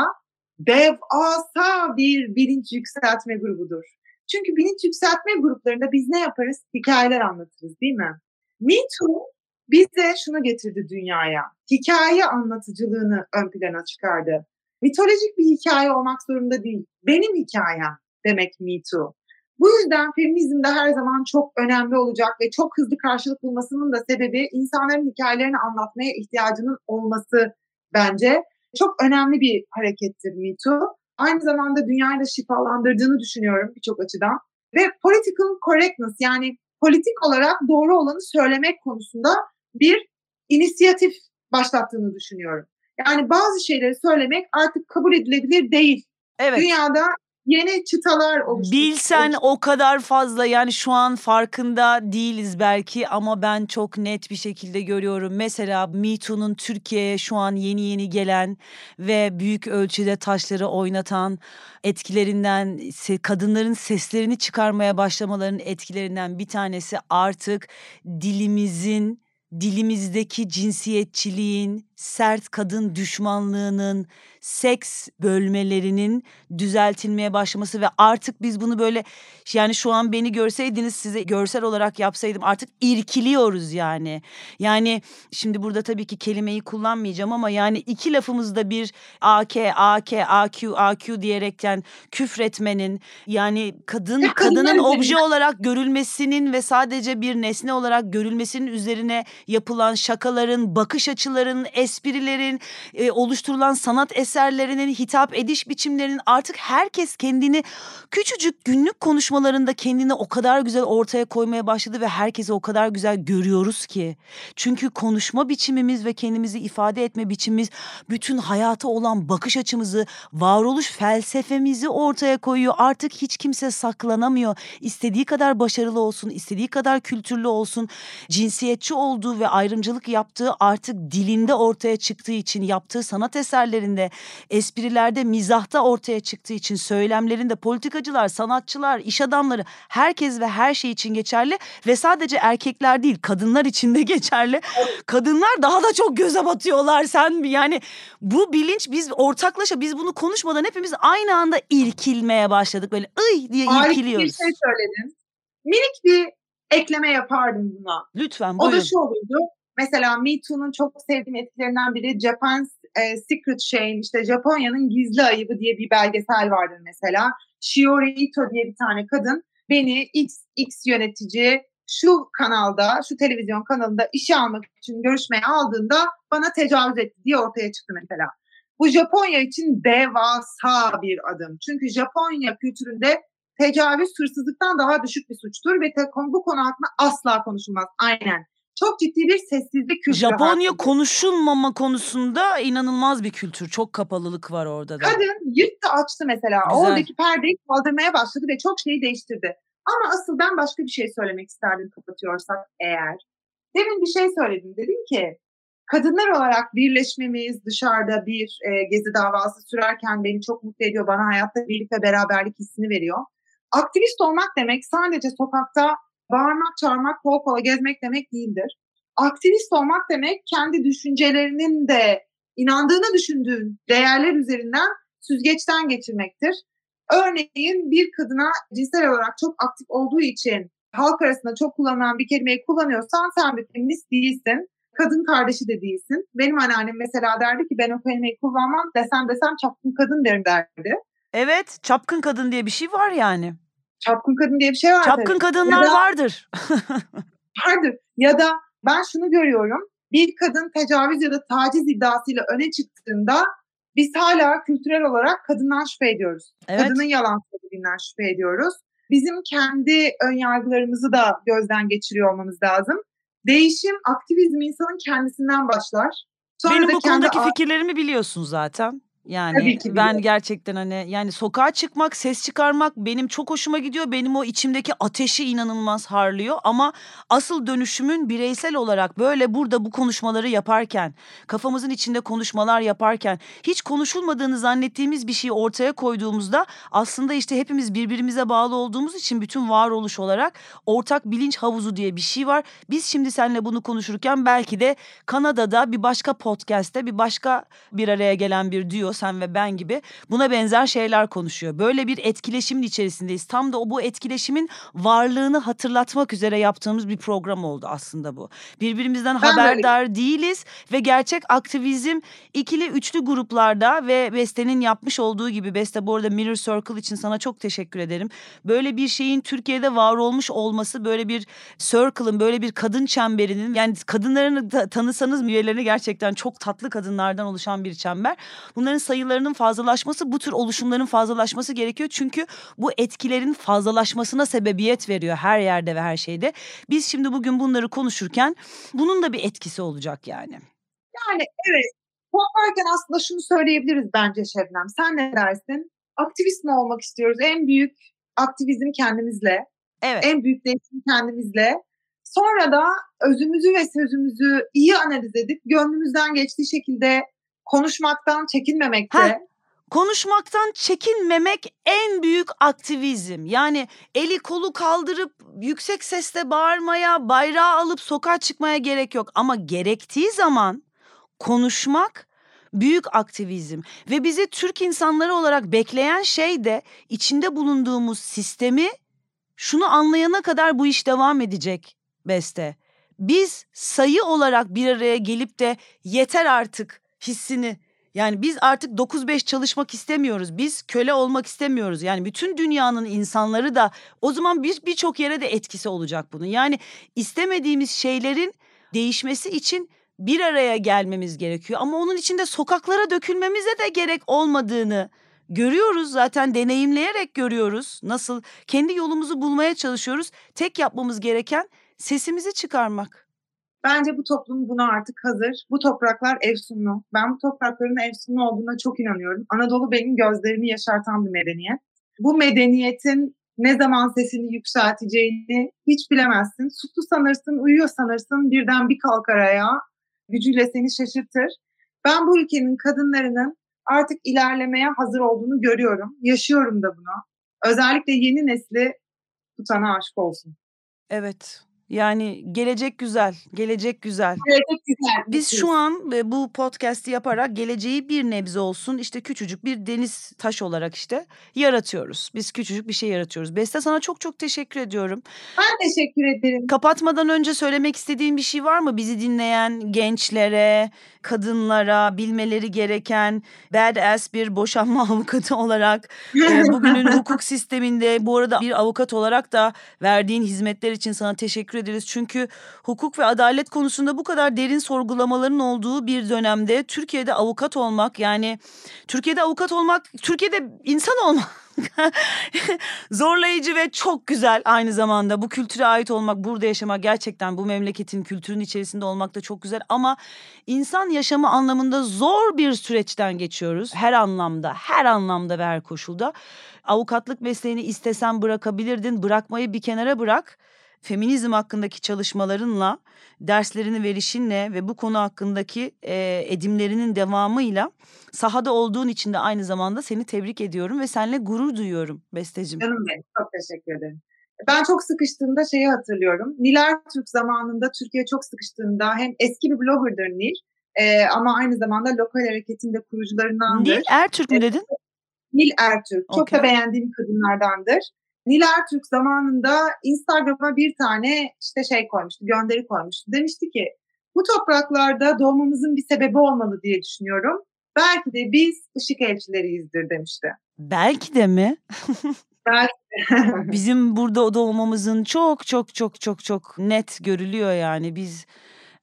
devasa bir bilinç yükseltme grubudur. Çünkü bilinç yükseltme gruplarında biz ne yaparız? Hikayeler anlatırız değil mi? Me Too bize şunu getirdi dünyaya. Hikaye anlatıcılığını ön plana çıkardı. Mitolojik bir hikaye olmak zorunda değil. Benim hikayem demek Me Too. Bu yüzden feminizmde her zaman çok önemli olacak ve çok hızlı karşılık bulmasının da sebebi insanların hikayelerini anlatmaya ihtiyacının olması bence. Çok önemli bir harekettir Me Too. Aynı zamanda dünyayı da şifalandırdığını düşünüyorum birçok açıdan. Ve political correctness yani politik olarak doğru olanı söylemek konusunda bir inisiyatif başlattığını düşünüyorum. Yani bazı şeyleri söylemek artık kabul edilebilir değil. Evet. Dünyada yeni çıtalar oluştu. Bilsen o kadar fazla yani şu an farkında değiliz belki ama ben çok net bir şekilde görüyorum. Mesela Me Too'nun Türkiye'ye şu an yeni yeni gelen ve büyük ölçüde taşları oynatan etkilerinden kadınların seslerini çıkarmaya başlamalarının etkilerinden bir tanesi artık dilimizin dilimizdeki cinsiyetçiliğin, sert kadın düşmanlığının, seks bölmelerinin düzeltilmeye başlaması ve artık biz bunu böyle yani şu an beni görseydiniz size görsel olarak yapsaydım artık irkiliyoruz yani. Yani şimdi burada tabii ki kelimeyi kullanmayacağım ama yani iki lafımızda bir AK, AK, AQ, AQ diyerekten küfretmenin yani kadın kadının obje olarak görülmesinin ve sadece bir nesne olarak görülmesinin üzerine yapılan şakaların, bakış açılarının, esprilerin, e, oluşturulan sanat eserlerinin, hitap ediş biçimlerinin artık herkes kendini küçücük günlük konuşmalarında kendini o kadar güzel ortaya koymaya başladı ve herkesi o kadar güzel görüyoruz ki. Çünkü konuşma biçimimiz ve kendimizi ifade etme biçimimiz bütün hayata olan bakış açımızı, varoluş felsefemizi ortaya koyuyor. Artık hiç kimse saklanamıyor. İstediği kadar başarılı olsun, istediği kadar kültürlü olsun, cinsiyetçi olduğu ve ayrımcılık yaptığı artık dilinde ortaya çıktığı için, yaptığı sanat eserlerinde, esprilerde, mizahta ortaya çıktığı için, söylemlerinde politikacılar, sanatçılar, iş adamları herkes ve her şey için geçerli ve sadece erkekler değil kadınlar için de geçerli. Kadınlar daha da çok göze batıyorlar sen yani bu bilinç biz ortaklaşa biz bunu konuşmadan hepimiz aynı anda irkilmeye başladık böyle ıy diye irkiliyoruz. Harika bir şey söyledin. Minik bir ekleme yapardım buna. Lütfen buyurun. O da şu olurdu. Mesela Me Too'nun çok sevdiğim etkilerinden biri Japan e, Secret Shame, işte Japonya'nın gizli ayıbı diye bir belgesel vardır mesela. Shiori Ito diye bir tane kadın beni X, X yönetici şu kanalda, şu televizyon kanalında işe almak için görüşmeye aldığında bana tecavüz etti diye ortaya çıktı mesela. Bu Japonya için devasa bir adım. Çünkü Japonya kültüründe tecavüz hırsızlıktan daha düşük bir suçtur ve bu konu hakkında asla konuşulmaz. Aynen. Çok ciddi bir sessizlik kültürü. Japonya hakkında. konuşulmama konusunda inanılmaz bir kültür. Çok kapalılık var orada da. Kadın yırttı açtı mesela. Güzel. Oradaki perdeyi kaldırmaya başladı ve çok şeyi değiştirdi. Ama asıl ben başka bir şey söylemek isterdim kapatıyorsak eğer. Demin bir şey söyledim. Dedim ki kadınlar olarak birleşmemiz dışarıda bir e, gezi davası sürerken beni çok mutlu ediyor. Bana hayatta birlik ve beraberlik hissini veriyor. Aktivist olmak demek sadece sokakta bağırmak, çağırmak, kol kola gezmek demek değildir. Aktivist olmak demek kendi düşüncelerinin de inandığını düşündüğün değerler üzerinden süzgeçten geçirmektir. Örneğin bir kadına cinsel olarak çok aktif olduğu için halk arasında çok kullanılan bir kelimeyi kullanıyorsan sen bir feminist değilsin. Kadın kardeşi de değilsin. Benim anneannem mesela derdi ki ben o kelimeyi kullanmam desem desem çapkın kadın derim derdi. Evet çapkın kadın diye bir şey var yani. Çapkın kadın diye bir şey var. Çapkın kadınlar da, vardır. vardır. Ya da ben şunu görüyorum. Bir kadın tecavüz ya da taciz iddiasıyla öne çıktığında biz hala kültürel olarak kadından şüphe ediyoruz. Evet. Kadının yalan söylediğinden şüphe ediyoruz. Bizim kendi ön yargılarımızı da gözden geçiriyor olmamız lazım. Değişim, aktivizm insanın kendisinden başlar. Sonra Benim bu konudaki fikirlerimi biliyorsun zaten. Yani Tabii ki ben biliyorum. gerçekten hani yani sokağa çıkmak, ses çıkarmak benim çok hoşuma gidiyor. Benim o içimdeki ateşi inanılmaz harlıyor ama asıl dönüşümün bireysel olarak böyle burada bu konuşmaları yaparken, kafamızın içinde konuşmalar yaparken, hiç konuşulmadığını zannettiğimiz bir şeyi ortaya koyduğumuzda aslında işte hepimiz birbirimize bağlı olduğumuz için bütün varoluş olarak ortak bilinç havuzu diye bir şey var. Biz şimdi seninle bunu konuşurken belki de Kanada'da bir başka podcast'te bir başka bir araya gelen bir duo sen ve ben gibi buna benzer şeyler konuşuyor. Böyle bir etkileşimin içerisindeyiz. Tam da o bu etkileşimin varlığını hatırlatmak üzere yaptığımız bir program oldu aslında bu. Birbirimizden Ben de öyle haberdar değiliz ve gerçek aktivizm ikili üçlü gruplarda ve Beste'nin yapmış olduğu gibi Beste bu arada Mirror Circle için sana çok teşekkür ederim. Böyle bir şeyin Türkiye'de var olmuş olması böyle bir circle'ın böyle bir kadın çemberinin yani kadınlarını tanısanız üyelerine gerçekten çok tatlı kadınlardan oluşan bir çember. Bunların sayılarının fazlalaşması bu tür oluşumların fazlalaşması gerekiyor. Çünkü bu etkilerin fazlalaşmasına sebebiyet veriyor her yerde ve her şeyde. Biz şimdi bugün bunları konuşurken bunun da bir etkisi olacak yani. Yani evet. Toplarken aslında şunu söyleyebiliriz bence Şebnem. Sen ne dersin? Aktivist mi olmak istiyoruz? En büyük aktivizm kendimizle. Evet. En büyük değişim kendimizle. Sonra da özümüzü ve sözümüzü iyi analiz edip gönlümüzden geçtiği şekilde konuşmaktan çekinmemekte. Heh. Konuşmaktan çekinmemek en büyük aktivizm. Yani eli kolu kaldırıp yüksek sesle bağırmaya, bayrağı alıp sokağa çıkmaya gerek yok. Ama gerektiği zaman konuşmak büyük aktivizm. Ve bizi Türk insanları olarak bekleyen şey de içinde bulunduğumuz sistemi şunu anlayana kadar bu iş devam edecek Beste. Biz sayı olarak bir araya gelip de yeter artık hissini yani biz artık 9-5 çalışmak istemiyoruz. Biz köle olmak istemiyoruz. Yani bütün dünyanın insanları da o zaman bir birçok yere de etkisi olacak bunun. Yani istemediğimiz şeylerin değişmesi için bir araya gelmemiz gerekiyor. Ama onun için de sokaklara dökülmemize de gerek olmadığını görüyoruz zaten deneyimleyerek görüyoruz. Nasıl kendi yolumuzu bulmaya çalışıyoruz. Tek yapmamız gereken sesimizi çıkarmak. Bence bu toplum buna artık hazır. Bu topraklar efsunlu. Ben bu toprakların efsunlu olduğuna çok inanıyorum. Anadolu benim gözlerimi yaşartan bir medeniyet. Bu medeniyetin ne zaman sesini yükselteceğini hiç bilemezsin. Suslu sanırsın, uyuyor sanırsın, birden bir kalkar ayağa, gücüyle seni şaşırtır. Ben bu ülkenin kadınlarının artık ilerlemeye hazır olduğunu görüyorum. Yaşıyorum da bunu. Özellikle yeni nesli tutana aşık olsun. Evet. Yani gelecek güzel, gelecek güzel. Gelecek güzel. Biz şu an bu podcast'i yaparak geleceği bir nebze olsun işte küçücük bir deniz taş olarak işte yaratıyoruz. Biz küçücük bir şey yaratıyoruz. Beste sana çok çok teşekkür ediyorum. Ben teşekkür ederim. Kapatmadan önce söylemek istediğin bir şey var mı? Bizi dinleyen gençlere, kadınlara bilmeleri gereken badass bir boşanma avukatı olarak bugünün hukuk sisteminde bu arada bir avukat olarak da verdiğin hizmetler için sana teşekkür ederiz. Çünkü hukuk ve adalet konusunda bu kadar derin sorgulamaların olduğu bir dönemde Türkiye'de avukat olmak yani Türkiye'de avukat olmak, Türkiye'de insan olmak zorlayıcı ve çok güzel aynı zamanda. Bu kültüre ait olmak burada yaşamak gerçekten bu memleketin kültürün içerisinde olmak da çok güzel. Ama insan yaşamı anlamında zor bir süreçten geçiyoruz. Her anlamda her anlamda ve her koşulda. Avukatlık mesleğini istesen bırakabilirdin. Bırakmayı bir kenara bırak feminizm hakkındaki çalışmalarınla, derslerini verişinle ve bu konu hakkındaki e, edimlerinin devamıyla sahada olduğun için de aynı zamanda seni tebrik ediyorum ve seninle gurur duyuyorum Besteciğim. Canım benim. Çok teşekkür ederim. Ben çok sıkıştığımda şeyi hatırlıyorum. Nil Ertürk zamanında Türkiye çok sıkıştığında hem eski bir bloggerdır Nil e, ama aynı zamanda lokal hareketin de kurucularındandır. Nil Ertürk mü dedin? Nil Ertürk. Çok Okay. da beğendiğim kadınlardandır. Nil Ertürk zamanında Instagram'a bir tane işte şey koymuştu, gönderi koymuştu. Demişti ki bu topraklarda doğmamızın bir sebebi olmalı diye düşünüyorum. Belki de biz ışık elçileriyizdir demişti. Belki de mi? Belki Bizim burada doğmamızın çok çok çok çok çok net görülüyor yani. Biz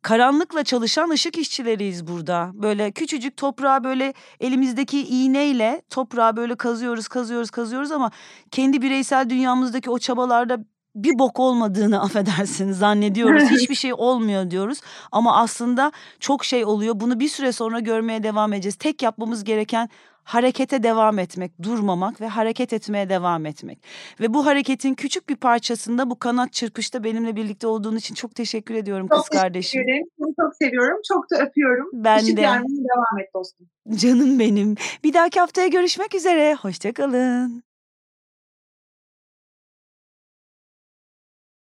karanlıkla çalışan ışık işçileriyiz burada. Böyle küçücük toprağa böyle elimizdeki iğneyle toprağa böyle kazıyoruz, kazıyoruz, kazıyoruz ama kendi bireysel dünyamızdaki o çabalarda bir bok olmadığını affedersin zannediyoruz. Hiçbir şey olmuyor diyoruz ama aslında çok şey oluyor. Bunu bir süre sonra görmeye devam edeceğiz. Tek yapmamız gereken harekete devam etmek, durmamak ve hareket etmeye devam etmek. Ve bu hareketin küçük bir parçasında bu kanat çırpışta benimle birlikte olduğun için çok teşekkür ediyorum Çok kız teşekkür kardeşim. ederim. Seni çok seviyorum. Çok da öpüyorum. Ben Işık de. devam et dostum. Canım benim. Bir dahaki haftaya görüşmek üzere. Hoşçakalın.